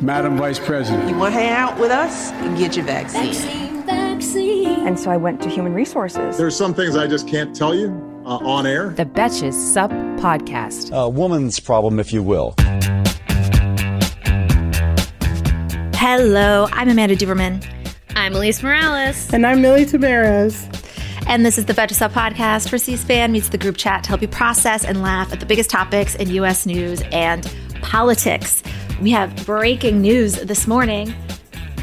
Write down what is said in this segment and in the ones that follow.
Madam Vice President. You want to hang out with us? Get your vaccine. Vaccine, vaccine. And so I went to human resources. There's some things I just can't tell you uh, on air. The Betches Sup Podcast. A woman's problem, if you will. Hello, I'm Amanda Duberman. I'm Alise Morales. And I'm Millie Tamarez. And this is the Betches Sup podcast where C-SPAN meets the group chat to help you process and laugh at the biggest topics in U.S. news and politics. We have breaking news this morning.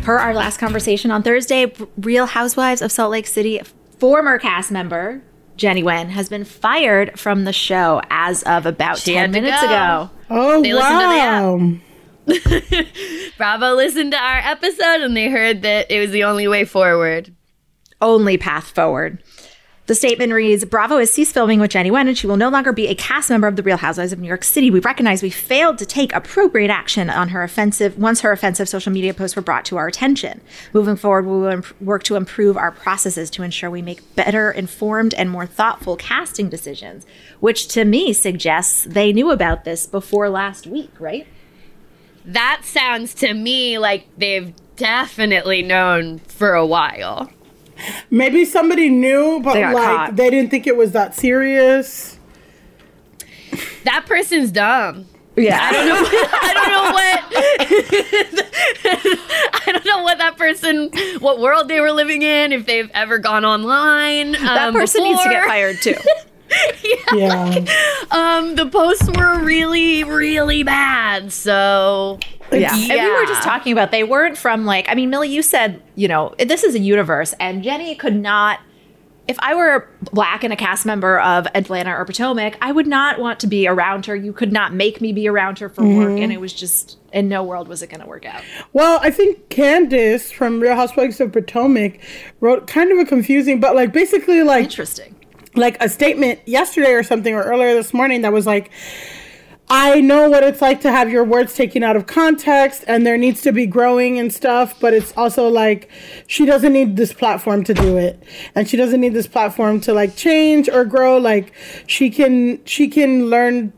Per our last conversation on Thursday, Real Housewives of Salt Lake City former cast member Jennie Nguyen has been fired from the show as of about She 10 minutes go. ago. Oh, They listened to the wow. Bravo listened to our episode and they heard that it was the only way forward. only path forward. The statement reads Bravo has ceased filming with Jennie Nguyen and she will no longer be a cast member of The Real Housewives of New York City. We recognize we failed to take appropriate action on her offensive once her offensive social media posts were brought to our attention. Moving forward, we will imp- work to improve our processes to ensure we make better informed and more thoughtful casting decisions, which to me suggests they knew about this before last week, right? That sounds to me like they've definitely known for a while. Maybe somebody knew, but They like caught. they didn't think it was that serious. That person's dumb. Yeah. I don't know. I don't know what. I don't know what that person, what world they were living in. If they've ever gone online. that um, person needs to get fired too. Yeah. Um, the posts were really, really bad. So Yeah. And we were just talking about they weren't from like I mean, Millie, you said, you know, this is a universe and Jennie could not if I were black and a cast member of Atlanta or Potomac, I would not want to be around her. You could not make me be around her for work. And it was just in no world was it gonna work out. Well, I think Candace from Real Housewives of Potomac wrote kind of a confusing, but like basically like Interesting. Like a statement yesterday or something or earlier this morning that was like I know what it's like to have your words taken out of context and there needs to be growing and stuff, but it's also like she doesn't need this platform to do it. And she doesn't need this platform to like change or grow. Like she can she can learn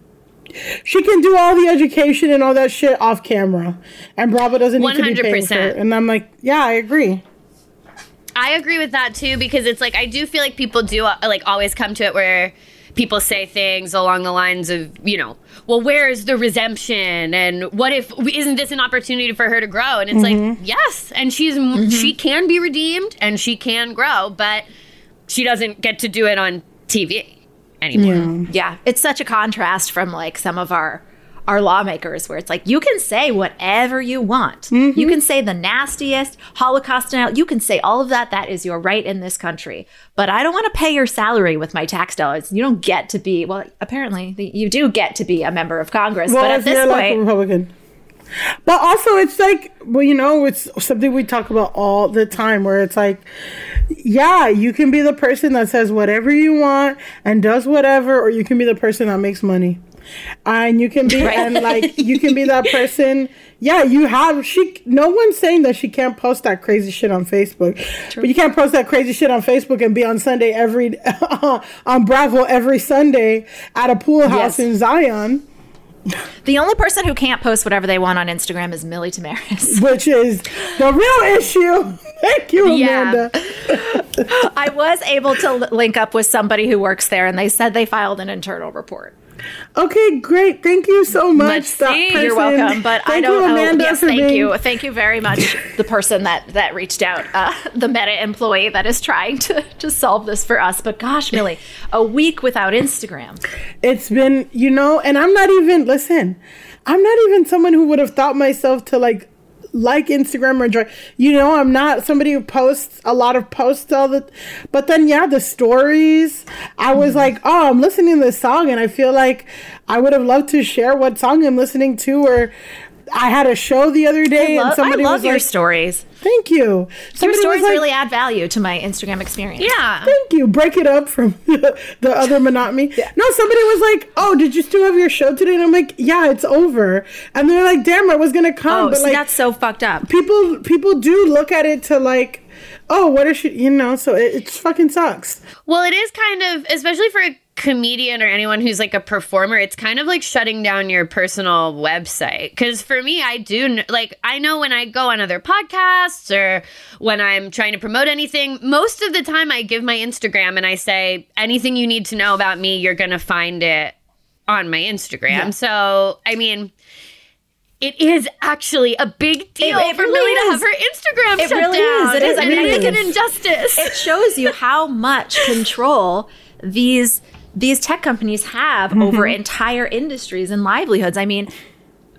she can do all the education and all that shit off camera. And Bravo doesn't need to be paying for it. And I'm like, yeah, I agree. I agree with that too because it's like I do feel like people do uh, like always come to it where people say things along the lines of you know well where is the redemption and what if isn't this an opportunity for her to grow and it's like yes and she's she can be redeemed and she can grow but she doesn't get to do it on TV anymore. Yeah. It's such a contrast from like some of our our lawmakers where it's like you can say whatever you want. Mm-hmm. You can say the nastiest Holocaust denial. You can say all of that. That is your right in this country. But I don't want to pay your salary with my tax dollars. You don't get to be well. Apparently, you do get to be a member of Congress. Well, but at this you're like a point, Republican. But also, it's like, well, you know, it's something we talk about all the time where it's like, yeah, you can be the person that says whatever you want and does whatever, or you can be the person that makes money. And you can be, and like, you can be that person. Yeah, you have, she, no one's saying that she can't post that crazy shit on Facebook. But you can't post that crazy shit on Facebook and be on Sunday every, on Bravo every Sunday at a pool house Yes. in Zion. the only person who can't post whatever they want on Instagram is Millie Tamarez. which is the real issue. Thank you, Yeah. Amanda. I was able to link up with somebody who works there, and they said they filed an internal report. Okay, great. Thank you so much. You're welcome, but I Thank don't you. Amanda, Yes, thank being- you, thank you very much. The person that that reached out, uh, the Meta employee that is trying to to solve this for us. But gosh, Millie, a week without Instagram. It's been, you know, and I'm not even. Listen, I'm not even someone who would have thought myself to like like Instagram or enjoy. You know, I'm not somebody who posts a lot of posts all the. But then, yeah, the stories. I was mm-hmm. like, oh, I'm listening to this song, and I feel like I would have loved to share what song I'm listening to, or I had a show the other day, I love, and somebody I love was your like, stories. "Thank you." Your stories like, really add value to my Instagram experience. Yeah. Thank you. Break it up from the other monotony. No, somebody was like, "Oh, did you still have your show today?" And I'm like, "Yeah, it's over." And they're like, "Damn, I was gonna come." Oh, but see, like, that's so fucked up. people people do look at it to like, "Oh, what is she?" You know, so it, it fucking sucks. Well, it is kind of, especially for a comedian or anyone who's like a performer, it's kind of like shutting down your personal website. Because for me, I do, like, I know when I go on other podcasts or when I'm trying to promote anything, most of the time I give my Instagram and I say, anything you need to know about me, you're going to find it on my Instagram. So, I mean, it is actually a big deal it for really Millie to have her Instagram It shut really down. is. It is. I mean, I think an injustice. It shows you how much control these these tech companies have Mm-hmm. over entire industries and livelihoods. I mean,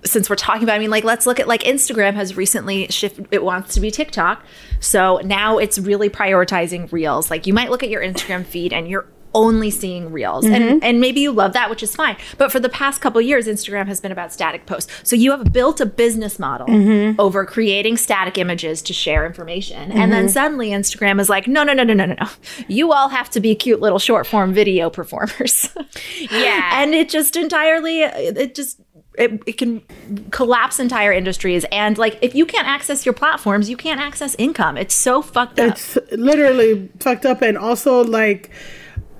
since we're talking about, I mean, like, let's look at like Instagram has recently shifted, it wants to be TikTok. So now it's really prioritizing reels. Like, you might look at your Instagram feed and you're only seeing reels Mm-hmm. and and maybe you love that which is fine but for the past couple years instagram has been about static posts so you have built a business model Mm-hmm. over creating static images to share information and Mm-hmm. then suddenly instagram is like no no no no no no no you all have to be cute little short form video performers Yeah. and it just entirely it just it, it can collapse entire industries and like if you can't access your platforms you can't access income it's so fucked up It's literally fucked up, and also like.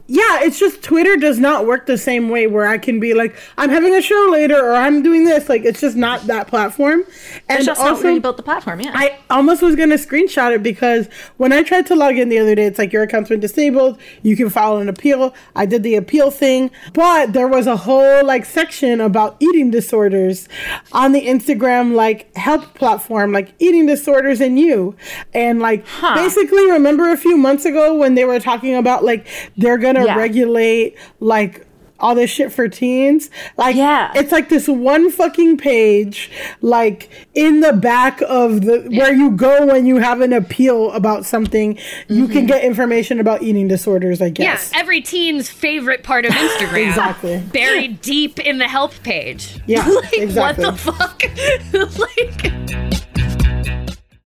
Yeah, it's just Twitter does not work the same way where I can be like, I'm having a show later or I'm doing this. Like, it's just not that platform. And it's just not where you built the platform yeah I almost was gonna screenshot it because when I tried to log in the other day, it's like your account's been disabled. You can file an appeal. I did the appeal thing, but there was a whole like section about eating disorders on the Instagram like help platform, like eating disorders in you, and like basically remember a few months ago when they were talking about like they're gonna Yeah. regulate like all this shit for teens. Like, Yeah. it's like this one fucking page, like in the back of the where you go when you have an appeal about something. You can mm-hmm. get information about eating disorders. I Yeah, guess. every teen's favorite part of Instagram. Exactly. Buried deep in the help page. Yeah, like, exactly. What the fuck? like,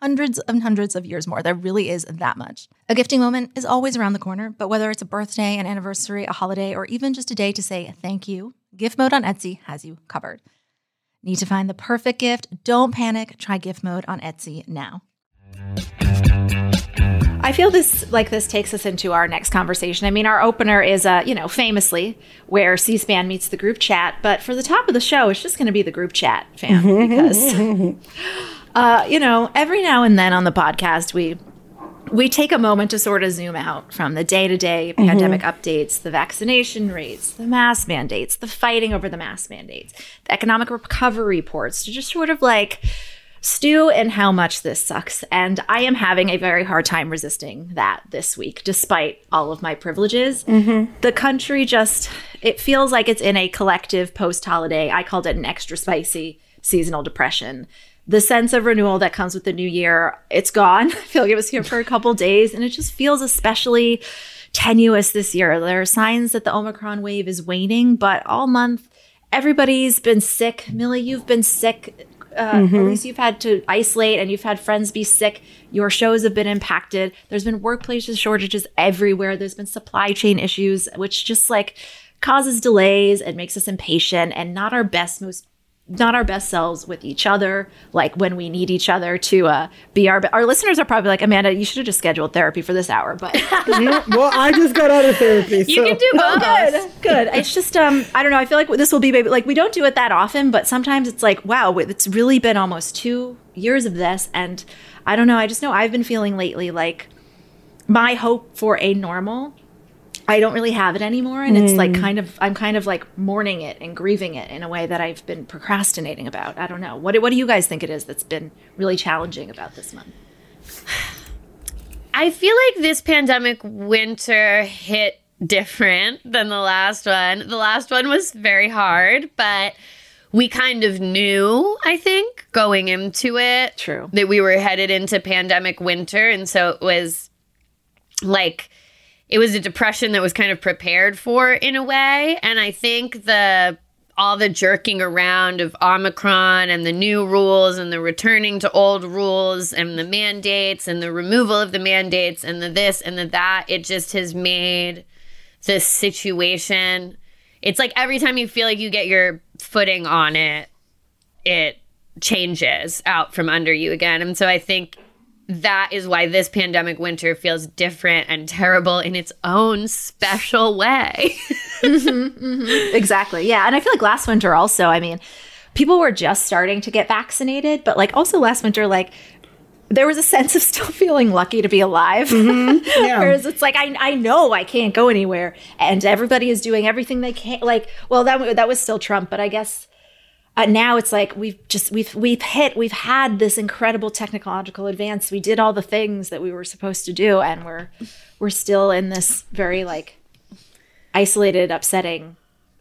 hundreds and hundreds of years more. There really is that much. A gifting moment is always around the corner, but whether it's a birthday, an anniversary, a holiday, or even just a day to say thank you, Gift Mode on Etsy has you covered. Need to find the perfect gift? Don't panic. Try Gift Mode on Etsy now. I feel this like this takes us into our next conversation. I mean, our opener is uh, you know, famously where C-SPAN meets the group chat, but for the top of the show, it's just going to be the group chat, fam, because uh, you know, every now and then on the podcast, we we take a moment to sort of zoom out from the day-to-day pandemic updates, the vaccination rates, the mask mandates, the fighting over the mask mandates, the economic recovery reports, to just sort of like stew in how much this sucks. And I am having a very hard time resisting that this week, despite all of my privileges. The country just, it feels like it's in a collective post holiday. I called it an extra spicy seasonal depression. The sense of renewal that comes with the new year, it's gone. I feel like it was here for a couple days, and it just feels especially tenuous this year. There are signs that the Omicron wave is waning, but all month, everybody's been sick. Millie, you've been sick uh, at least you've had to isolate and you've had friends be sick. Your shows have been impacted. There's been workplaces shortages everywhere. There's been supply chain issues, which just like causes delays and makes us impatient and not our best, most not our best selves with each other, like when we need each other to uh, be our our listeners are probably like Amanda, you should have just scheduled therapy for this hour, but well, I just got out of therapy. You so. can do both. good, good. It's just um, I don't know. I feel like this will be maybe like we don't do it that often, but sometimes it's like wow, it's really been almost two years of this, and I don't know. I just know I've been feeling lately like my hope for a normal I don't really have it anymore. And it's like hmm. kind of, I'm kind of like mourning it and grieving it in a way that I've been procrastinating about. I don't know. What, what do you guys think it is that's been really challenging about this month? I feel like this pandemic winter hit different than the last one. The last one was very hard, but we kind of knew, I think, going into it. True. That we were headed into pandemic winter. And so it was like, it was a depression that was kind of prepared for in a way. And I think the all the jerking around of Omicron and the new rules and the returning to old rules and the mandates and the removal of the mandates and the this and the that, it just has made this situation. It's like every time you feel like you get your footing on it, it changes out from under you again. And so I think that is why this pandemic winter feels different and terrible in its own special way. Mm-hmm, mm-hmm. Exactly. Yeah. And I feel like last winter also, I mean, people were just starting to get vaccinated, but like also last winter, like, there was a sense of still feeling lucky to be alive. Mm-hmm, yeah. Whereas it's like I, I know I can't go anywhere, and everybody is doing everything they can. Like, well, that that was still Trump, but I guess uh, now it's like we've just we've we've hit we've had this incredible technological advance. We did all the things that we were supposed to do, and we're we're still in this very like isolated, upsetting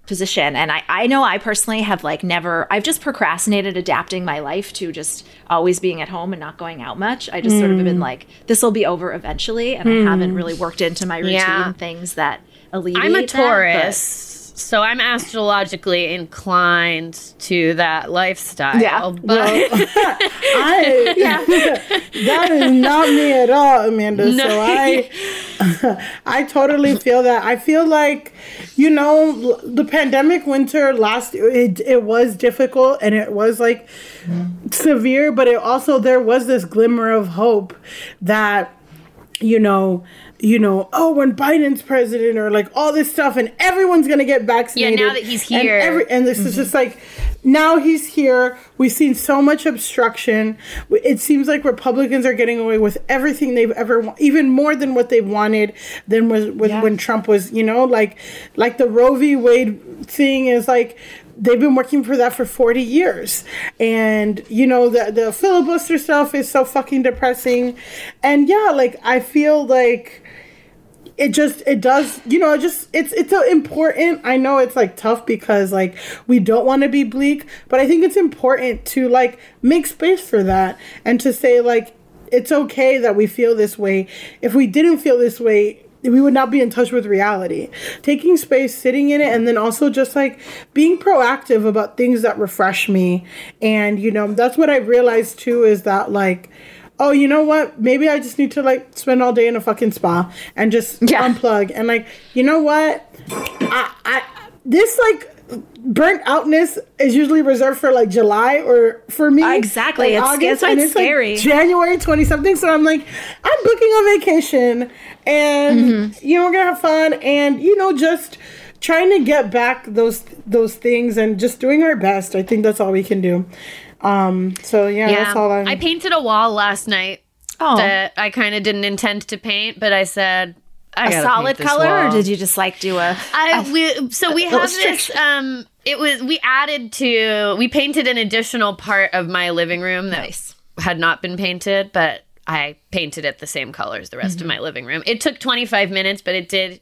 position. And I, I know I personally have like never, I've just procrastinated adapting my life to just always being at home and not going out much. I just sort of have been like, this will be over eventually. And I haven't really worked into my routine Yeah. things that alleviate I'm a Taurus, so I'm astrologically inclined to that lifestyle. Yeah. but I, that is not me at all, Amanda. No. So I, I totally feel that. I feel like, you know, the pandemic winter last it it was difficult and it was like severe, but it also there was this glimmer of hope that you know, you know, oh, when Biden's president or like all this stuff, and everyone's gonna get vaccinated. Yeah, now that he's And here. every- and this is mm-hmm. just like now he's here. We've seen so much obstruction. It seems like Republicans are getting away with everything they've ever, wa- even more than what they wanted than was with when Trump was. You know, like like the Roe v. Wade thing is like they've been working for that for 40 years and you know the the filibuster stuff is so fucking depressing and yeah like i feel like it just it does you know it just it's it's important i know it's like tough because like we don't want to be bleak but i think it's important to like make space for that and to say like it's okay that we feel this way. If we didn't feel this way we would not be in touch with reality. Taking space sitting in it and then also just like being proactive about things that refresh me. And you know that's what i realized too is that like oh, you know what? Maybe I just need to like spend all day in a fucking spa and just unplug. And like, you know what? I, I this like burnt outness is usually reserved for like July or for me. Exactly. It's- that's why and it's like, scary. January 20 something. So I'm like, I'm booking a vacation and Mm-hmm. you know, we're gonna have fun and you know, just trying to get back those those things and just doing our best. I think that's all we can do. Um so yeah, that's all I'm I painted a wall last night Oh. that I kind of didn't intend to paint, but I said I a solid paint this color, or did you just like do a? I we, so we have this um it was we added to we painted an additional part of my living room that Nice. had not been painted, but I painted it the same color as the rest of my living room. It took 25 minutes, but it did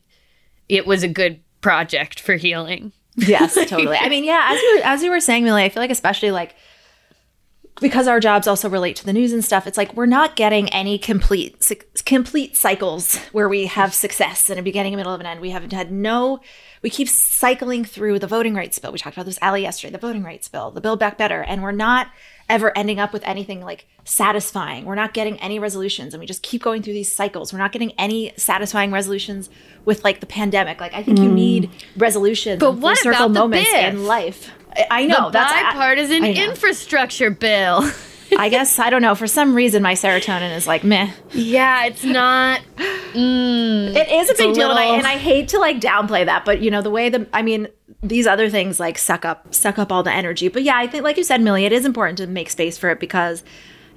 it was a good project for healing. Yes, totally. I mean, yeah, as you were, as you were saying, Millie, I feel like especially like because our jobs also relate to the news and stuff. It's like we're not getting any complete suc- complete cycles where we have success in a beginning, a middle, of an end. We haven't had no. We keep cycling through the voting rights bill. We talked about this alley yesterday. The voting rights bill, the Build Back Better, and we're not ever ending up with anything like satisfying. We're not getting any resolutions, and we just keep going through these cycles. We're not getting any satisfying resolutions with like the pandemic. Like I think you mm. need resolutions, But what circle about the moments BIF? in life. I know the that's bipartisan I know. infrastructure bill. I guess I don't know. For some reason, my serotonin is like meh. yeah, it's not. Mm, It is a It's a big deal, and I, and I hate to like downplay that, but you know the way the I mean these other things like suck up suck up all the energy. But yeah, I think like you said, Millie, it is important to make space for it because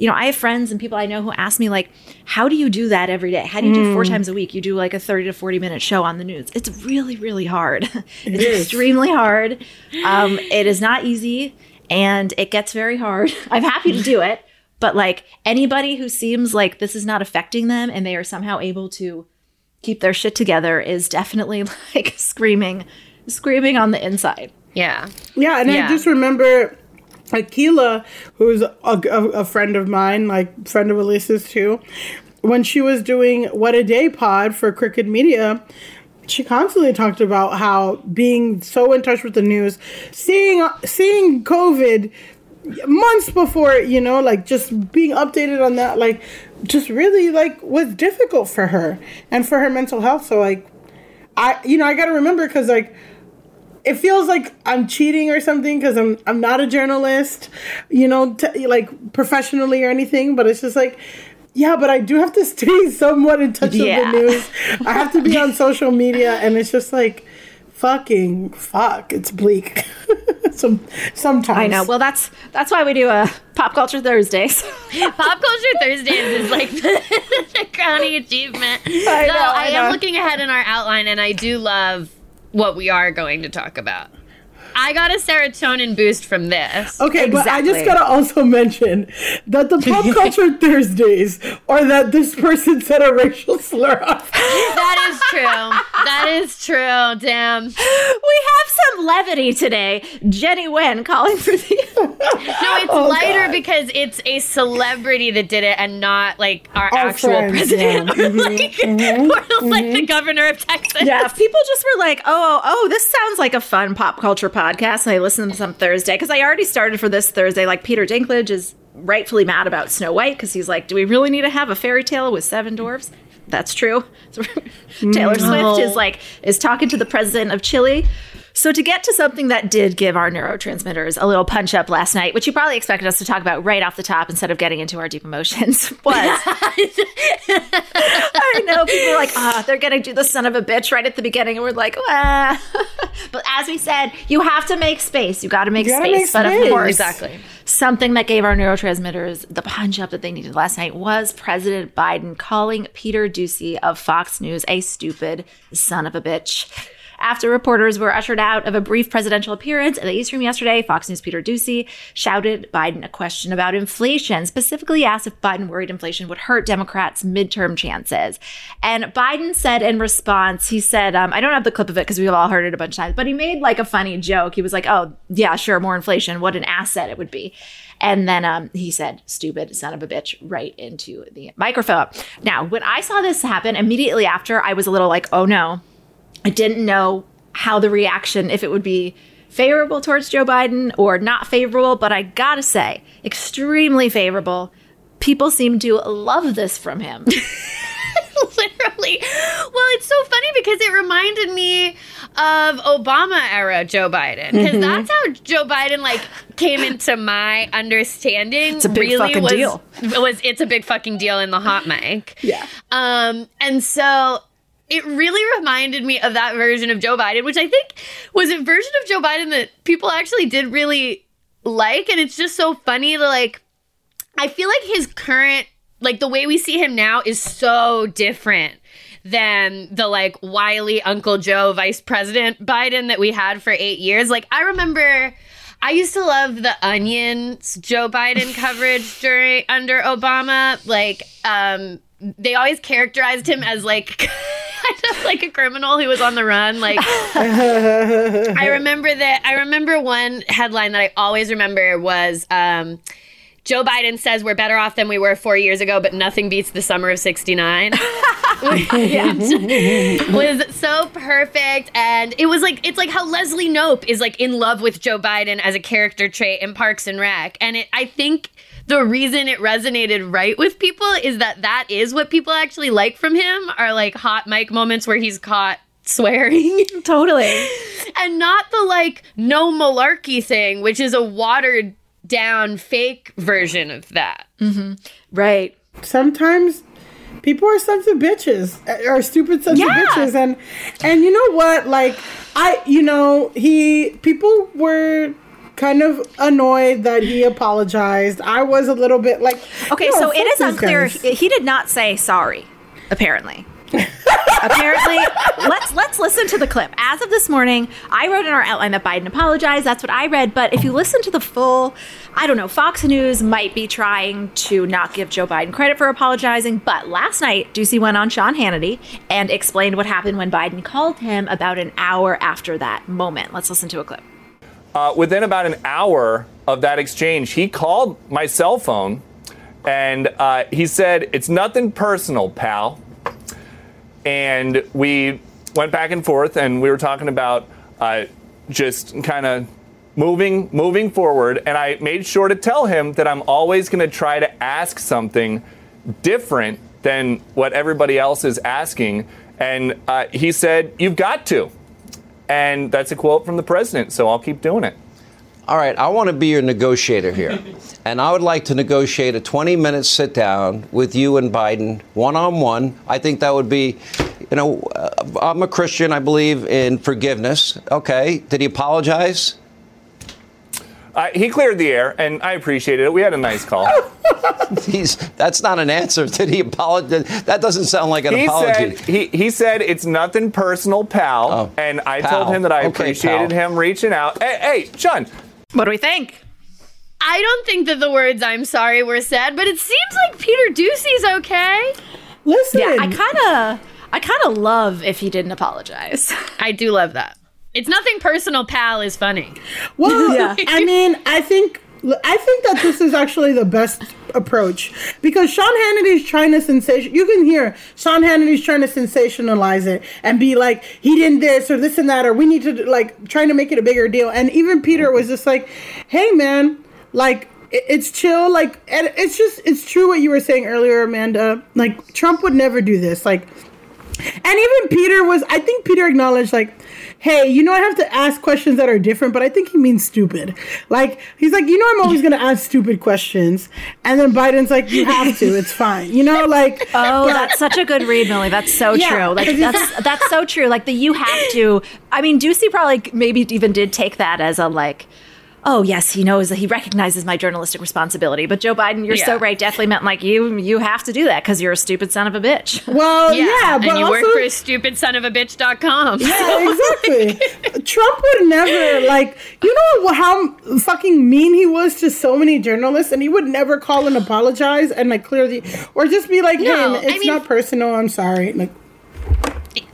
you know I have friends and people I know who ask me like, how do you do that every day? How do you do four times a week? You do like a thirty to forty minute show on the news. It's really really hard. it's extremely hard. Um, it is not easy, and it gets very hard. I'm happy to do it. But like anybody who seems like this is not affecting them and they are somehow able to keep their shit together is definitely like screaming screaming on the inside yeah. Yeah, and Yeah. I just remember Akilah, who's a, a, a friend of mine, like friend of Alise's too, when she was doing What a Day pod for Crooked Media, she constantly talked about how being so in touch with the news, seeing seeing COVID months before, you know, like just being updated on that, like just really like was difficult for her and for her mental health. So like I you know, I got to remember cuz like it feels like I'm cheating or something because I'm I'm not a journalist, you know, t- like professionally or anything. But it's just like, yeah, but I do have to stay somewhat in touch Yeah. with the news. I have to be on social media, and it's just like, fucking fuck, it's bleak. Some sometimes i know well that's that's why we do a pop culture thursdays Pop Culture Thursdays is like the, the crowning achievement. I know, I I, am looking ahead in our outline, and I do love what we are going to talk about. I got a serotonin boost from this. Okay, but I just gotta also mention that the pop culture Thursdays, or that this person said a racial slur. That is true. That is true. Damn. we have some levity today jenny Nguyen calling for the No, it's Oh, lighter God. because it's a celebrity that did it and not like our, Our actual friends, president yeah. or, like, mm-hmm, or like mm-hmm, the mm-hmm. governor of Texas. yeah if people just were like oh, oh oh this sounds like a fun pop culture podcast and i listen to some thursday because i already started for this thursday like peter dinklage is rightfully mad about snow white because he's like do we really need to have a fairy tale with seven dwarfs that's true. Taylor swift is like is talking to the president of chile so to get to something that did give our neurotransmitters a little punch up last night which you probably expected us to talk about right off the top instead of getting into our deep emotions was I know people are like, ah, they're gonna do the son of a bitch right at the beginning, and we're like, ah. but as we said, you have to make space. You got to make space. but of course, Exactly. something that gave our neurotransmitters the punch up that they needed last night was President Biden calling Peter Doocy of Fox News a stupid son of a bitch. After reporters were ushered out of a brief presidential appearance at the East Room yesterday, Fox News' Peter Doocy shouted Biden a question about inflation, specifically asked if Biden worried inflation would hurt Democrats' midterm chances. And Biden said in response, he said, um, I don't have the clip of it because we've all heard it a bunch of times, but he made like a funny joke. He was like, oh, yeah, sure, more inflation. What an asset it would be. And then um, he said, stupid son of a bitch, right into the microphone. Now, when I saw this happen immediately after, I was a little like, oh no. I didn't know how the reaction, if it would be favorable towards Joe Biden or not favorable, but I gotta say, extremely favorable. People seem to love this from him. Literally. Well, it's so funny because it reminded me of Obama era Joe Biden because Mm-hmm. that's how Joe Biden like came into my understanding. It's a big fucking was, deal. Was it's a big fucking deal in the hot mic? Yeah. Um, and so it really reminded me of that version of Joe Biden, which I think was a version of Joe Biden that people actually did really like. And it's just so funny to like, I feel like his current, like the way we see him now is so different than the like wily Uncle Joe Vice President Biden that we had for eight years. Like, I remember. I used to love the Onion's Joe Biden coverage during under Obama. Like, um, they always characterized him as like kind of like a criminal who was on the run. Like, I remember that. I remember one headline that I always remember was. Um, Joe Biden says we're better off than we were four years ago, but nothing beats the summer of 69. was so perfect. And it was like, it's like how Leslie Knope is like in love with Joe Biden as a character trait in Parks and Rec. And it, I think the reason it resonated right with people is that that is what people actually like from him are like hot mic moments where he's caught swearing. totally. And and not the like no malarkey thing, which is a watered down fake version of that. Mm-hmm. Right. Sometimes people are sons of bitches are stupid sons Yeah. of bitches and and you know what like i you know he people were kind of annoyed that he apologized i was a little bit like Okay, "Yo, so it is unclear. He, he did not say sorry, apparently. apparently, let's let's listen to the clip. As of this morning, I wrote in our outline that Biden apologized. That's what I read. But if you listen to the full, I don't know, Fox News might be trying to not give Joe Biden credit for apologizing. But last night, Doocy went on Sean Hannity and explained what happened when Biden called him about an hour after that moment. Let's listen to a clip. Uh, within about an hour of that exchange, he called my cell phone and uh, he said, It's nothing personal, pal. And we went back and forth and we were talking about uh, just kind of moving moving forward. And I made sure to tell him that I'm always going to try to ask something different than what everybody else is asking. And uh, he said you've got to and that's a quote from the president so I'll keep doing it All right, I want to be your negotiator here. and I would like to negotiate a 20 minute sit down with you and Biden one on one. I think that would be, you know, uh, I'm a Christian. I believe in forgiveness. Okay. Did he apologize? Uh, he cleared the air and I appreciated it we had a nice call He's, that's not an answer. Did he apologize? That doesn't sound like an he apology. said he, he said it's nothing personal pal and I pal. told him that I Okay, appreciated pal. him reaching out hey, hey John What do we think? I don't think that the words "I'm sorry" were said, but it seems like Peter Doocy's okay. Listen, Yeah, I kind of, I kind of love if he didn't apologize. I do love that. It's nothing personal, pal. Is funny. Well, Yeah. I mean, I think I think that this is actually the best approach because Sean Hannity's trying to sensation. You can hear Sean Hannity's trying to sensationalize it and be like, he didn't this or this and that, or we need to like trying to make it a bigger deal. And even Peter was just like, hey man, like it's chill. Like, and it's just it's true what you were saying earlier, Amanda. Like Trump would never do this. Like. And even Peter was, I think Peter acknowledged, like, hey, you know, I have to ask questions that are different, but I think he means stupid. Like, he's like, you know, I'm always going to ask stupid questions. And then Biden's like, you have to, it's fine. You know, like, Oh, but- that's such a good read, Millie. That's so Yeah, true. Like that's that's so true. Like the you have to. I mean, Doocy probably maybe even did take that as a like. Oh yes, he knows that he recognizes my journalistic responsibility. But Joe Biden, you're so right. Definitely meant like you. You have to do that because you're a stupid son of a bitch. well, yeah, but and you also, work for a stupid son of a bitch.com. Yeah, exactly. Trump would never like you know how fucking mean he was to so many journalists, and he would never call and apologize and like clear the or just be like, "Hey, it's I mean- not personal. I'm sorry." Like,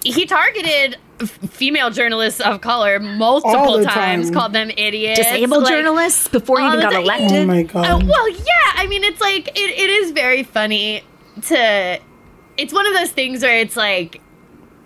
he targeted f- female journalists of color multiple times, time. called them idiots, Disabled like- journalists before you even got time. elected. oh my god. Uh, well, yeah. I mean, it's like it, it is very funny to. It's one of those things where it's like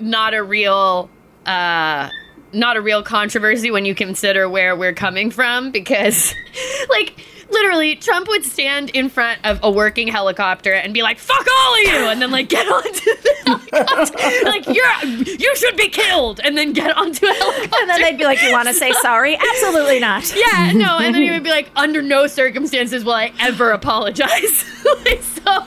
not a real, uh, not a real controversy when you consider where we're coming from, because, like. Literally, Trump would stand in front of a working helicopter and be like, "Fuck all of you," and then like get onto the helicopter, like you're you should be killed, and then get onto a helicopter. and then they'd be like, "You want to say sorry? Absolutely not." Yeah, no, and then he would be like, under no circumstances will I ever apologize. like, so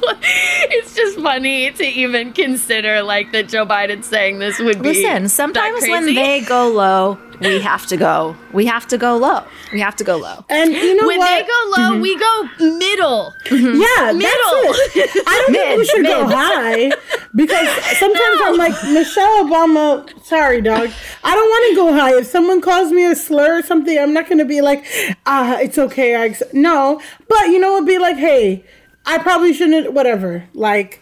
it's just funny to even consider like that Joe Biden saying this would be. Listen, sometimes when they go low, we have to go. We have to go low. We have to go low. and you know when what? they go low, we go middle. Yeah, Middle. That's it. I don't think we Mid, should go high because sometimes I'm like Michelle Obama. Sorry, dog. I don't want to go high. If someone calls me a slur or something, I'm not going to be like, ah, it's okay. I ex-. no, but you know, it'd be like, hey, I probably shouldn't. Whatever. Like,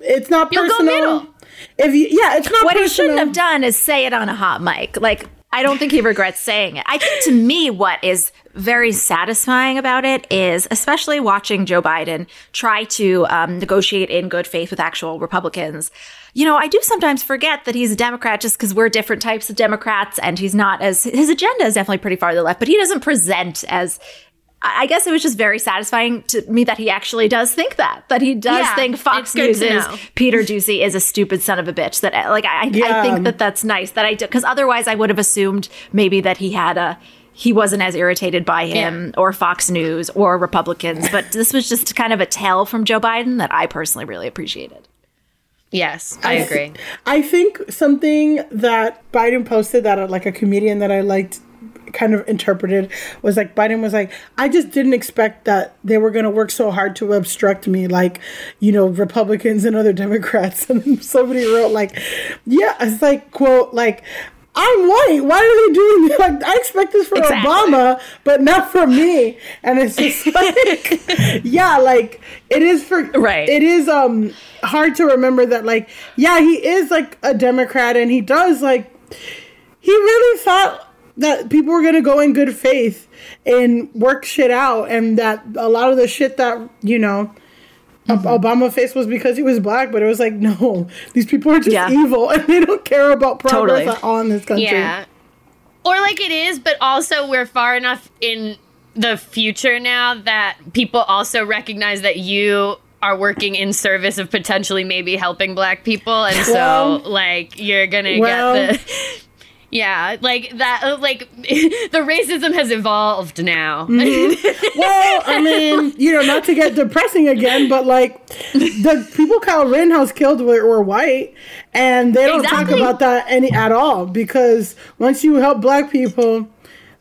it's not You'll go personal. middle. If you, yeah, it's not what he personal. shouldn't have done is say it on a hot mic. Like, I don't think he regrets saying it. I think to me, what is very satisfying about it is, especially watching Joe Biden try to um, negotiate in good faith with actual Republicans. You know, I do sometimes forget that he's a Democrat just because we're different types of Democrats and he's not as, his agenda is definitely pretty far to the left, but he doesn't present as I guess it was just very satisfying to me that he actually does think that. That he does Yeah, think Fox News to is. Peter Doocy is a stupid son of a bitch. That like I, I think that that's nice. That I do because otherwise I would have assumed maybe that he had a he wasn't as irritated by him or Fox News or Republicans. But this was just kind of a tell from Joe Biden that I personally really appreciated. Yes, I agree. I think something that Biden posted that uh, like a comedian that I liked kind of interpreted was like Biden was like, I just didn't expect that they were going to work so hard to obstruct me, like, you know, Republicans and other Democrats. And somebody wrote, like, yeah, it's like, quote, like, I'm white. Why are they doing this? Like, I expect this from Exactly. Obama, but not from me. And it's just like, yeah, like, it is for, Right. It is, um, hard to remember that, like, yeah, he is like a Democrat and he does, like, he really thought that people were going to go in good faith and work shit out and that a lot of the shit that you know Ob- mm-hmm. obama faced was because he was black but it was like no these people are just Yeah. evil and they don't care about progress Totally. at all in this country Yeah. Or like it is, but also we're far enough in the future now that people also recognize that you are working in service of potentially maybe helping black people and Well- so like you're going to well- get the Yeah, like that uh, like the racism has evolved now. well i mean you know not to get depressing again but like the people kyle rittenhouse killed were, were white and they don't talk about that any at all because once you help black people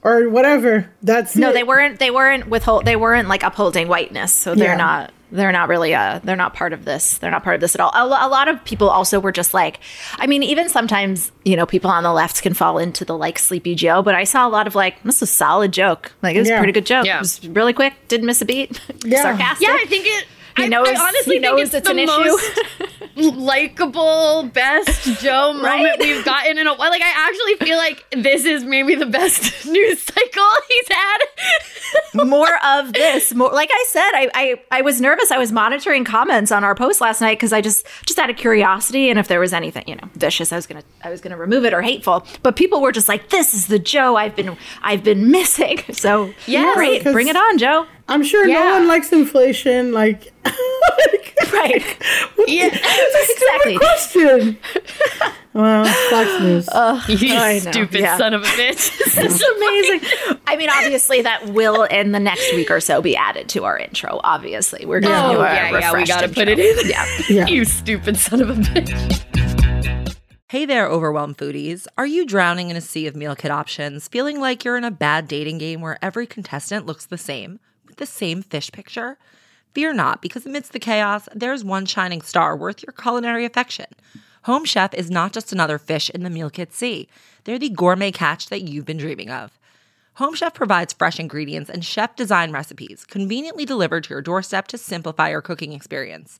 or whatever that's No, it. they weren't. They weren't withhold. They weren't like upholding whiteness. So they're Yeah. not. They're not really. Uh, they're not part of this. They're not part of this at all. A, a lot of people also were just like. I mean, even sometimes you know people on the left can fall into the like Sleepy Joe. But I saw a lot of like this is a solid joke. Like it was Yeah. a pretty good joke. Yeah. It was really quick. Didn't miss a beat. Yeah. Sarcastic. yeah, I think it He I, knows- I honestly he knows think it's, it's the an issue. most likable, best Joe moment Right? we've gotten in a while. Like, I actually feel like this is maybe the best news cycle he's had. more of this. More like I said, I, I I was nervous. I was monitoring comments on our post last night because I just just out of curiosity and if there was anything you know vicious, I was gonna I was gonna remove it or hateful. But people were just like, "This is the Joe I've been I've been missing." So Yeah, great, bring it on, Joe. I'm sure Yeah. no one likes inflation. Like, Right, Yeah. exactly. question. well, Fox News. You I know, stupid yeah. son of a bitch. It's amazing. I mean, obviously, that will in the next week or so be added to our intro. Obviously, we're gonna Oh, do a yeah, yeah, we gotta put it in. Yeah. yeah. you stupid son of a bitch. Hey there, overwhelmed foodies. Are you drowning in a sea of meal kit options, feeling like you're in a bad dating game where every contestant looks the same, the same fish picture? Fear not, because amidst the chaos, there's one shining star worth your culinary affection. Home Chef is not just another fish in the meal kit sea, they're the gourmet catch that you've been dreaming of. Home Chef provides fresh ingredients and chef design recipes conveniently delivered to your doorstep to simplify your cooking experience.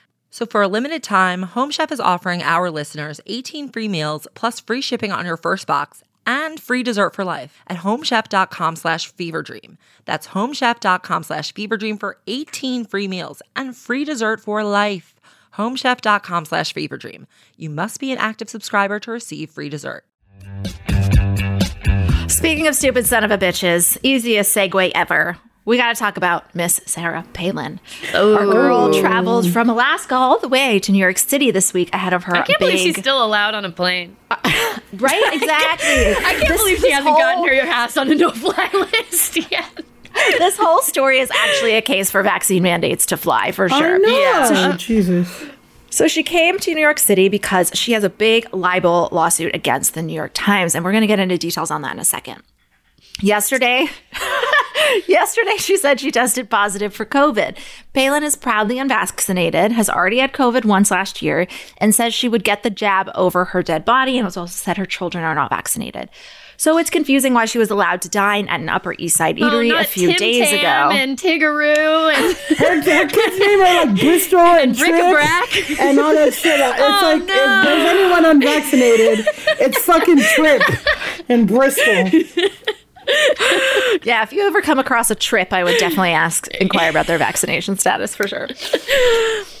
So for a limited time, Home Chef is offering our listeners 18 free meals plus free shipping on your first box and free dessert for life at homechef.com slash feverdream. That's homechef.com slash feverdream for 18 free meals and free dessert for life. homechef.com slash feverdream. You must be an active subscriber to receive free dessert. Speaking of stupid son of a bitches, easiest segue ever. We got to talk about Miss Sarah Palin. Our girl traveled from Alaska all the way to New York City this week ahead of her I can't big. believe she's still allowed on a plane. right, exactly. I can't This- believe she hasn't whole- gotten her ass on a no-fly list yet. This whole story is actually a case for vaccine mandates to fly for I sure. know. Yeah. Oh, Jesus. So she came to New York City because she has a big libel lawsuit against the New York Times, and we're going to get into details on that in a second. Yesterday, Yesterday, she said she tested positive for COVID. Palin is proudly unvaccinated, has already had COVID once last year, and says she would get the jab over her dead body and has also said her children are not vaccinated. So it's confusing why she was allowed to dine at an Upper East Side oh, eatery oh, a few Tim days Tam ago. and Tiggaroo and her, her kids' name are like Bristol and, And. And all that shit. It's Oh, like if there's anyone unvaccinated, it's fucking Trig in Bristol. yeah, if you ever come across a trip, I would definitely ask, inquire about their vaccination status for sure.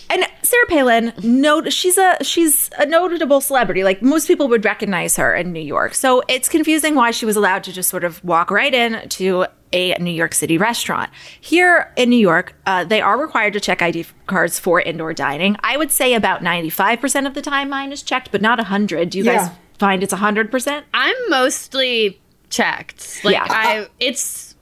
And Sarah Palin, note she's a she's a notable celebrity. Like most people would recognize her in New York. So it's confusing why she was allowed to just sort of walk right in to a New York City restaurant. Here in New York, uh, they are required to check ID cards for indoor dining. I would say about ninety five percent of the time mine is checked, but not hundred. Do you guys find it's hundred percent? I'm mostly checked. Like Yeah. I, it's.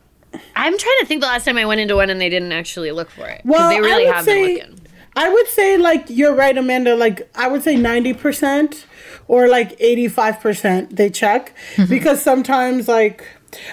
I'm trying to think the last time I went into one and they didn't actually look for it. Well, they really I would have say, been looking. I would say like you're right, Amanda. Like I would say ninety percent or like eighty five percent they check Mm-hmm. because sometimes like.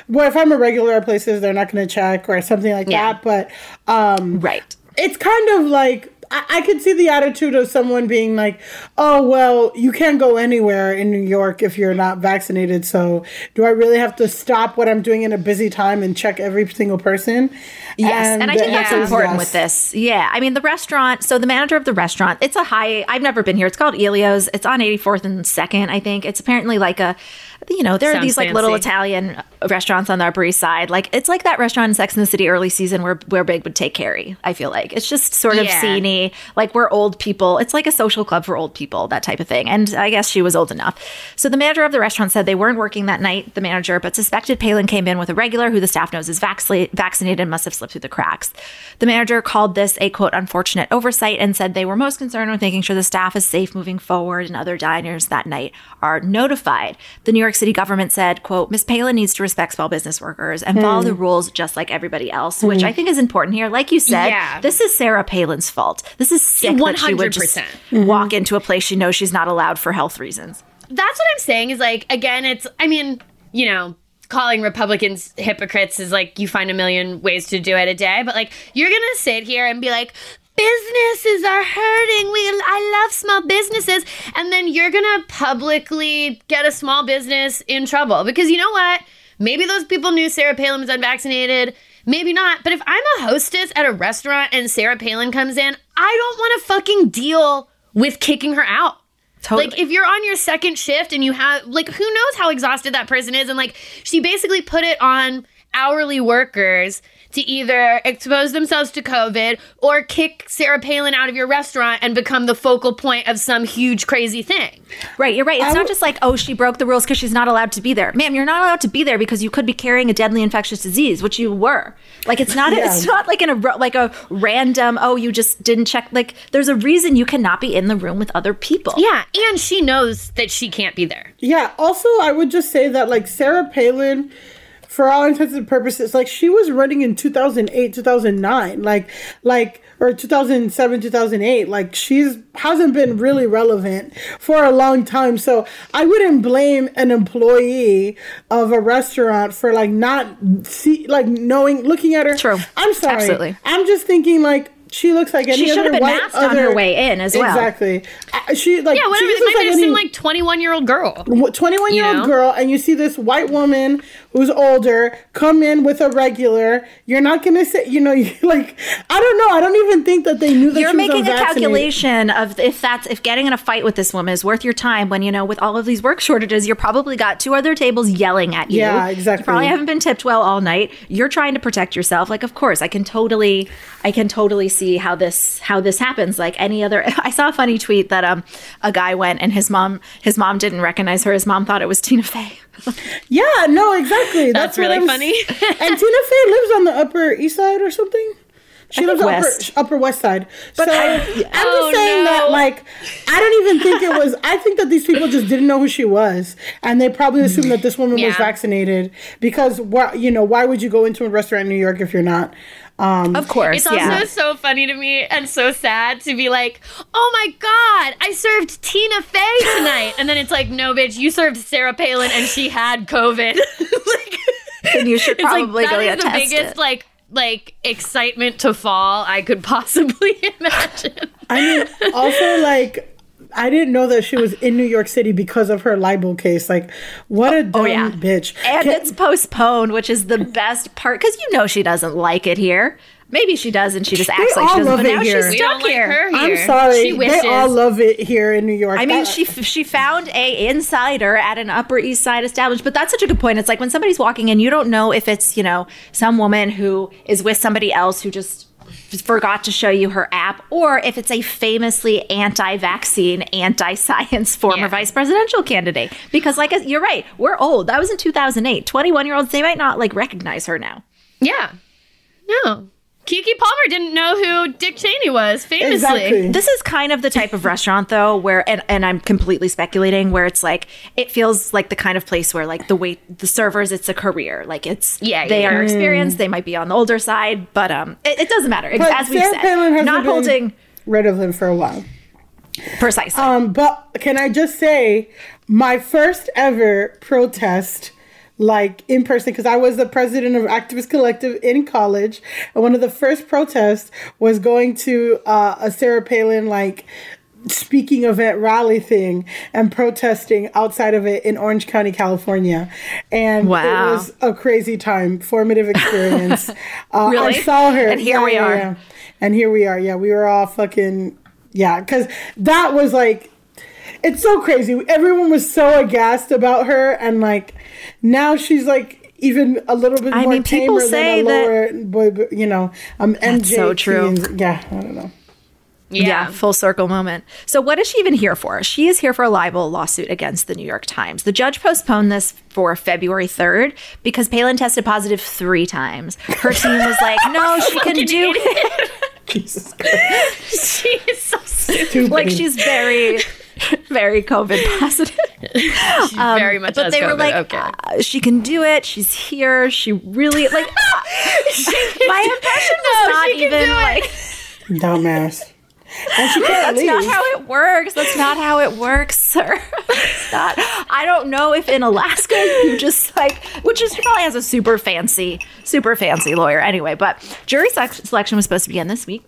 Well, if I'm a regular at places, they're not going to check or something like Yeah. that. But um, Right. it's kind of like I, I could see the attitude of someone being like, "Oh well, you can't go anywhere in New York if you're not vaccinated. So do I really have to stop what I'm doing in a busy time and check every single person?" Yes, and, I think that's important yes. with this. Yeah, I mean the restaurant. So the manager of the restaurant, it's a high. I've never been here. It's called Elio's. It's on 84th and Second. I think it's apparently like a, you know, there are these like little. Italian restaurants on the Upper East Side. Like it's like that restaurant in Sex and the City early season where where Big would take Carrie. I feel like it's just sort of Yeah. sceney. Like we're old people. It's like a social club for old people, that type of thing. And I guess she was old enough. So the manager of the restaurant said they weren't working that night. The manager, but suspected Palin came in with a regular who the staff knows is vaccinated, vaccinated and must have slipped through the cracks. The manager called this a quote unfortunate oversight and said they were most concerned with making sure the staff is safe moving forward and other diners that night are notified. The New York City government said, quote, Miss Palin needs to respect small business workers and follow the hmm. rules just like everybody else, which hmm. I think is important here. Like you said, Yeah. this is Sarah Palin's fault. This is sick that she would just 100%. walk hmm. into a place she knows she's not allowed for health reasons. That's what I'm saying. Is like again, it's. I mean, you know. Calling Republicans hypocrites is like you find a million ways to do it a day, but like you're gonna sit here and be like, businesses are hurting. We I love small businesses, and then you're gonna publicly get a small business in trouble because you know what? Maybe those people knew Sarah Palin was unvaccinated. Maybe not. But if I'm a hostess at a restaurant and Sarah Palin comes in, I don't want to fucking deal with kicking her out. Totally. Like if you're on your second shift and you have like who knows how exhausted that person is and like she basically put it on hourly workers to either expose themselves to COVID or kick Sarah Palin out of your restaurant and become the focal point of some huge crazy thing. Right, you're right. It's not just like, oh, she broke the rules because she's not allowed to be there. Ma'am, you're not allowed to be there because you could be carrying a deadly infectious disease, which you were. Like it's not Yeah. it's not like in a like a random, oh, you just didn't check like there's a reason you cannot be in the room with other people. Yeah, and she knows that she can't be there. Yeah. Also, I would just say that like Sarah Palin, for all intents and purposes, like she was running in 2008, 2009, like like or 2007, 2008. Like she's hasn't been really relevant for a long time. So I wouldn't blame an employee of a restaurant for like not see like knowing looking at her. True. I'm sorry. Absolutely. I'm just thinking like. She looks like any She should other have been white masked on other, her way in as well. Exactly. Uh, She like Yeah, she whatever. just They looks might have like 21 year old girl. 21 year You old know? girl and you see this white woman who's older come in with a regular you're not gonna say you know you like i don't know i don't even think that they knew that You're she was making a calculation of if that's if getting in a fight with this woman is worth your time when you know with all of these work shortages you're probably got two other tables yelling at you. Yeah, exactly. You probably haven't been tipped well all night. You're trying to protect yourself. Like of course, I can totally I can totally see how this how this happens like any other I saw a funny tweet that um a guy went and his mom his mom didn't recognize her. His mom thought it was Tina Fey. yeah no exactly That's what really funny. and tina fey lives on the upper east side or something she I lives think upper, upper west side so I, am just Oh, saying no. that like i don't even think it was i think that these people just didn't know who she was and they probably assumed that this woman was vaccinated because why you know why would you go into a restaurant in new york if you're not um Of course, It's also yeah. so funny to me and so sad to be like, oh my God, I served Tina Fey tonight. And then it's like, no, bitch, you served Sarah Palin and she had COVID. like, then you should It's like, probably that go is get the tested. biggest like like excitement to fall I could possibly imagine. I mean, also like. I didn't know that she was in New York City because of her libel case. Like, what a oh, oh, dumb oh, yeah. bitch! and Can- it's postponed, which is the best part because you know she doesn't like it here. Maybe she does, and she just acts They like she doesn't. love But now here. she's stuck like here. her I'm sorry, She wishes. they all love it here in New York. I mean, That- she she found a insider at an Upper East Side establishment, but that's such a good point. It's like when somebody's walking in, you don't know if it's you know some woman who is with somebody else who just forgot to show you her app, or if it's a famously anti-vaccine, anti-science former Yeah. vice presidential candidate. Because, like, you're right, we're old. That was in 2008. 21 year olds, they might not like recognize her now. Yeah. No. Keke Palmer didn't know who Dick Cheney was, famously. Exactly. This is kind of the type of restaurant though where and, and I'm completely speculating where it's like it feels like the kind of place where like the wait the servers it's a career. Like it's Yeah, they yeah, are experienced, they might be on the older side, but um it, it doesn't matter. But As we Sarah said, hasn't holding rid of him for a while. precisely. Um, but can I just say, my first ever protest, like in person, because I was the president of Activist Collective in college, and one of the first protests was going to uh, a Sarah Palin like speaking event rally thing and protesting outside of it in Orange County, California. And Wow. it was a crazy time, formative experience. uh, Really? I saw her. And here we are. And here we are. Yeah, we were all fucking, yeah, because that was like, it's so crazy. Everyone was so aghast about her, and like now she's like even a little bit I more mean, people tamer say than a that- lower boy, you know, um, That's MJ. so true. teens. Yeah, I don't know. Yeah. full circle moment. So, what is she even here for? She is here for a libel lawsuit against the New York Times. The judge postponed this for February 3rd because Palin tested positive three times. Her team was like, no, she can do it. Jesus Christ. she is so stupid. Stupid. like, she's very, very COVID positive. She very much But has they were like, okay. uh, she can do it. She's here. She really, like, my impression was No, not she can even do it. like. Dumbass. And she can't That's leave. not how it works. That's not how it works, sir. It's not. I don't know if in Alaska you just like, which is probably has a super fancy, super fancy lawyer anyway. But jury selection was supposed to begin this week.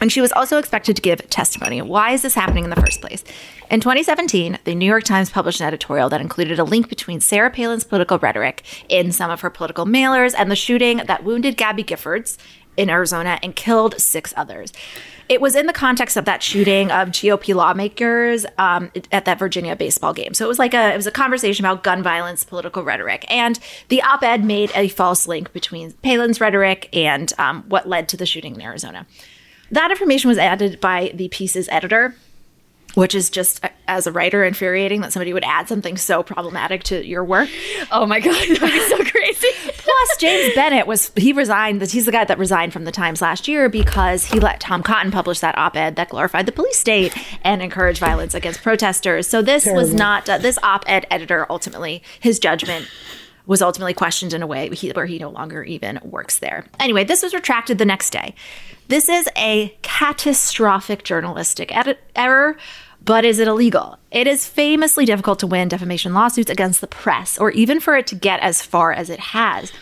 And she was also expected to give testimony. Why is this happening in the first place? In 2017, the New York Times published an editorial that included a link between Sarah Palin's political rhetoric in some of her political mailers and the shooting that wounded Gabby Giffords in Arizona and killed six others. It was in the context of that shooting of GOP lawmakers um, at that Virginia baseball game. So it was like a it was a conversation about gun violence, political rhetoric, and the op-ed made a false link between Palin's rhetoric and um, what led to the shooting in Arizona. That information was added by the piece's editor, which is just uh, as a writer infuriating that somebody would add something so problematic to your work. oh my god, that would be so crazy. Plus, James Bennet was he resigned. He's the guy that resigned from the Times last year because he let Tom Cotton publish that op-ed that glorified the police state and encouraged violence against protesters. So this was not uh, this op-ed editor. Ultimately, his judgment was ultimately questioned in a way he, where he no longer even works there. Anyway, this was retracted the next day. This is a catastrophic journalistic edit- error. But is it illegal? It is famously difficult to win defamation lawsuits against the press, or even for it to get as far as it has.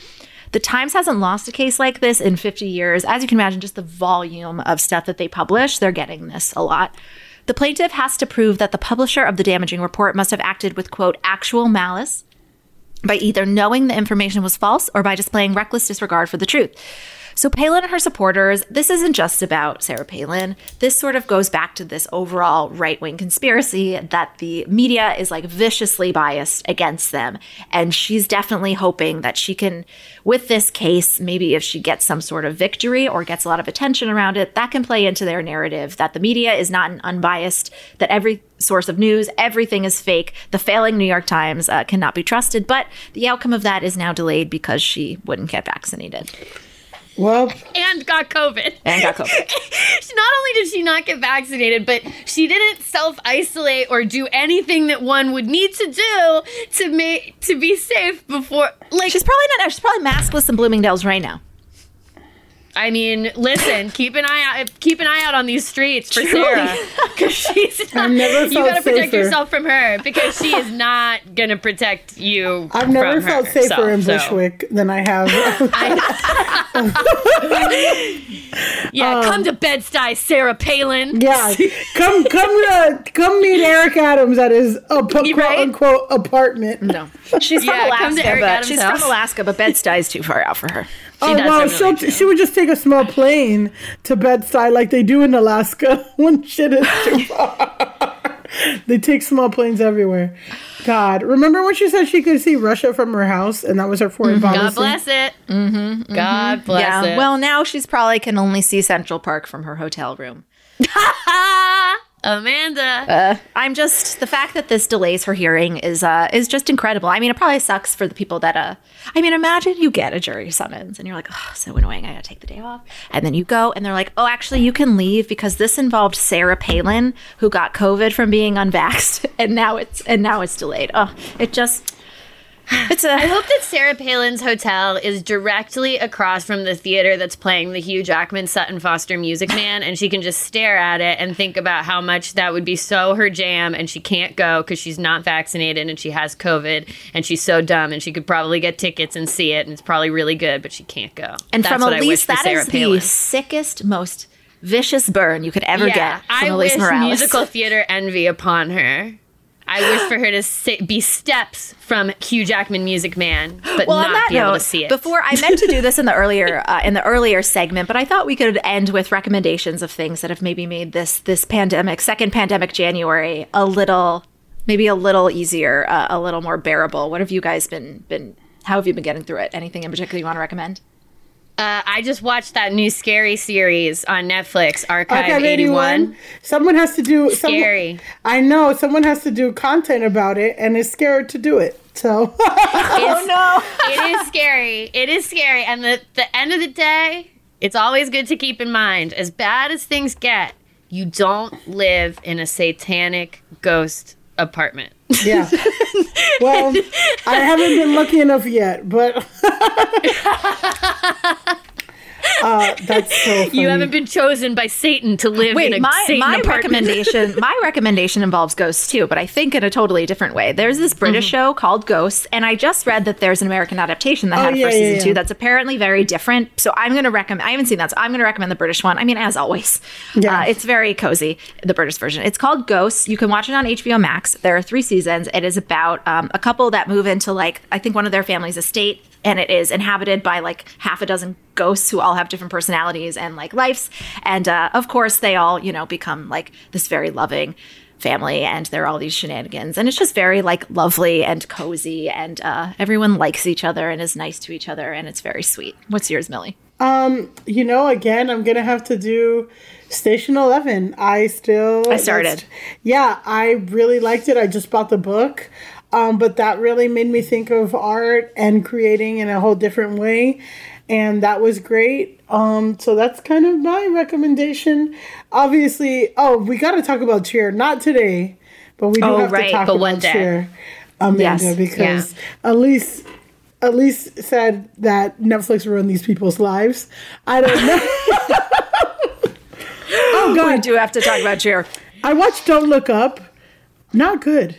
The Times hasn't lost a case like this in 50 years. As you can imagine, just the volume of stuff that they publish, they're getting this a lot. The plaintiff has to prove that the publisher of the damaging report must have acted with, quote, actual malice by either knowing the information was false or by displaying reckless disregard for the truth. So, Palin and her supporters, this isn't just about Sarah Palin. This sort of goes back to this overall right wing conspiracy that the media is like viciously biased against them. And she's definitely hoping that she can, with this case, maybe if she gets some sort of victory or gets a lot of attention around it, that can play into their narrative that the media is not an unbiased, that every source of news, everything is fake. The failing New York Times uh, cannot be trusted. But the outcome of that is now delayed because she wouldn't get vaccinated. Well, and got COVID. And got COVID. not only did she not get vaccinated, but she didn't self isolate or do anything that one would need to do to make to be safe before. Like she's probably not. She's probably maskless in Bloomingdale's right now. I mean, listen, keep an eye out. Keep an eye out on these streets for Sarah, because she's. Not, never you gotta protect safer. yourself from her because she is not gonna protect you. I've never from felt her. safer So- in so- Bushwick than I have. Yeah, come to Bed Stuy, Sarah Palin. Um, yeah, come come uh, come meet Eric Adams at his uh, quote right? unquote apartment. No, she's from Yeah, come to Alaska, Eric but Adams' she's house. from Alaska, but Bed-Stuy is too far out for her. Oh does well, have she'll, really she would just take a small plane to Bed-Stuy like they do in Alaska when shit is too far. they take small planes everywhere. God, remember when she said she could see Russia from her house, and that was her foreign policy. God bless it. Mm-hmm, God bless yeah. it. Well, now she's probably can only see Central Park from her hotel room. Amanda. Uh, I'm just the fact that this delays her hearing is uh is just incredible. I mean, it probably sucks for the people that uh. I mean, imagine you get a jury summons and you're like, oh, so annoying. I gotta take the day off, and then you go and they're like, oh, actually, you can leave because this involved Sarah Palin who got COVID from being unvaxxed, and now it's and now it's delayed. Oh, it just. It's a. I hope that Sarah Palin's hotel is directly across from the theater that's playing the Hugh Jackman Sutton Foster Music Man, and she can just stare at it and think about how much that would be so her jam, and she can't go because she's not vaccinated and she has COVID, and she's so dumb, and she could probably get tickets and see it, and it's probably really good, but she can't go. And That's from what I wish Alise, that is Palin. the sickest, most vicious burn you could ever yeah, get from I Alise wish Morales. musical theater envy upon her. I wish for her to sit, be steps from Hugh Jackman Music Man, but well, not be able to see it. before I meant to do this in the earlier uh, in the earlier segment, but I thought we could end with recommendations of things that have maybe made this this pandemic, second pandemic January, a little maybe a little easier, uh, a little more bearable. What have you guys been been? How have you been getting through it? Anything in particular you want to recommend? Uh, I just watched that new scary series on Netflix, Archive, Archive 81. 81. Someone has to do someone- Scary. I know someone has to do content about it, and is scared to do it. So oh no! it is scary. It is scary. And the the end of the day, it's always good to keep in mind, as bad as things get, you don't live in a satanic ghost apartment. yeah. Well, I haven't been lucky enough yet, but uh, that's so funny. You haven't been chosen by Satan to live Wait, in a my Satan my apartment. recommendation my recommendation involves ghosts too, but I think in a totally different way. There's this British show called Ghosts, and I just read that there's an American adaptation that Oh, had a yeah, first yeah, season yeah. two that's apparently very different. So I'm going to recommend. I haven't seen that, so I'm going to recommend the British one. I mean, as always, Yeah. uh, it's very cozy. The British version. It's called Ghosts. You can watch it on HBO Max. There are three seasons. It is about um, a couple that move into like I think one of their family's estate and it is inhabited by like half a dozen ghosts who all have different personalities and like lives and uh, of course they all you know become like this very loving family and there are all these shenanigans and it's just very like lovely and cozy and uh, everyone likes each other and is nice to each other and it's very sweet what's yours milly Um, you know, again, I'm gonna have to do Station Eleven. I still I started. Yeah, I really liked it. I just bought the book. Um, but that really made me think of art and creating in a whole different way. And that was great. Um, so that's kind of my recommendation. Obviously, oh, we got to talk about Cheer. Not today, but we do Oh, have right, to talk but about. Cheer, Amanda, Yes, because Alise Alise said that Netflix ruined these people's lives. I don't know. oh god, we do have to talk about cheer I watched Don't Look Up. Not good.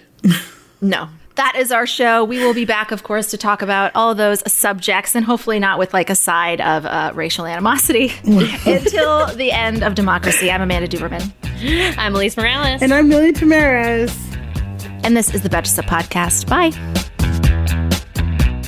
No. That is our show. We will be back, of course, to talk about all those subjects and hopefully not with like a side of uh, racial animosity until the end of democracy. I'm Amanda Duberman. I'm Alise Morales. And I'm Milly Tamarez. And this is the Betches Sup Podcast. Bye.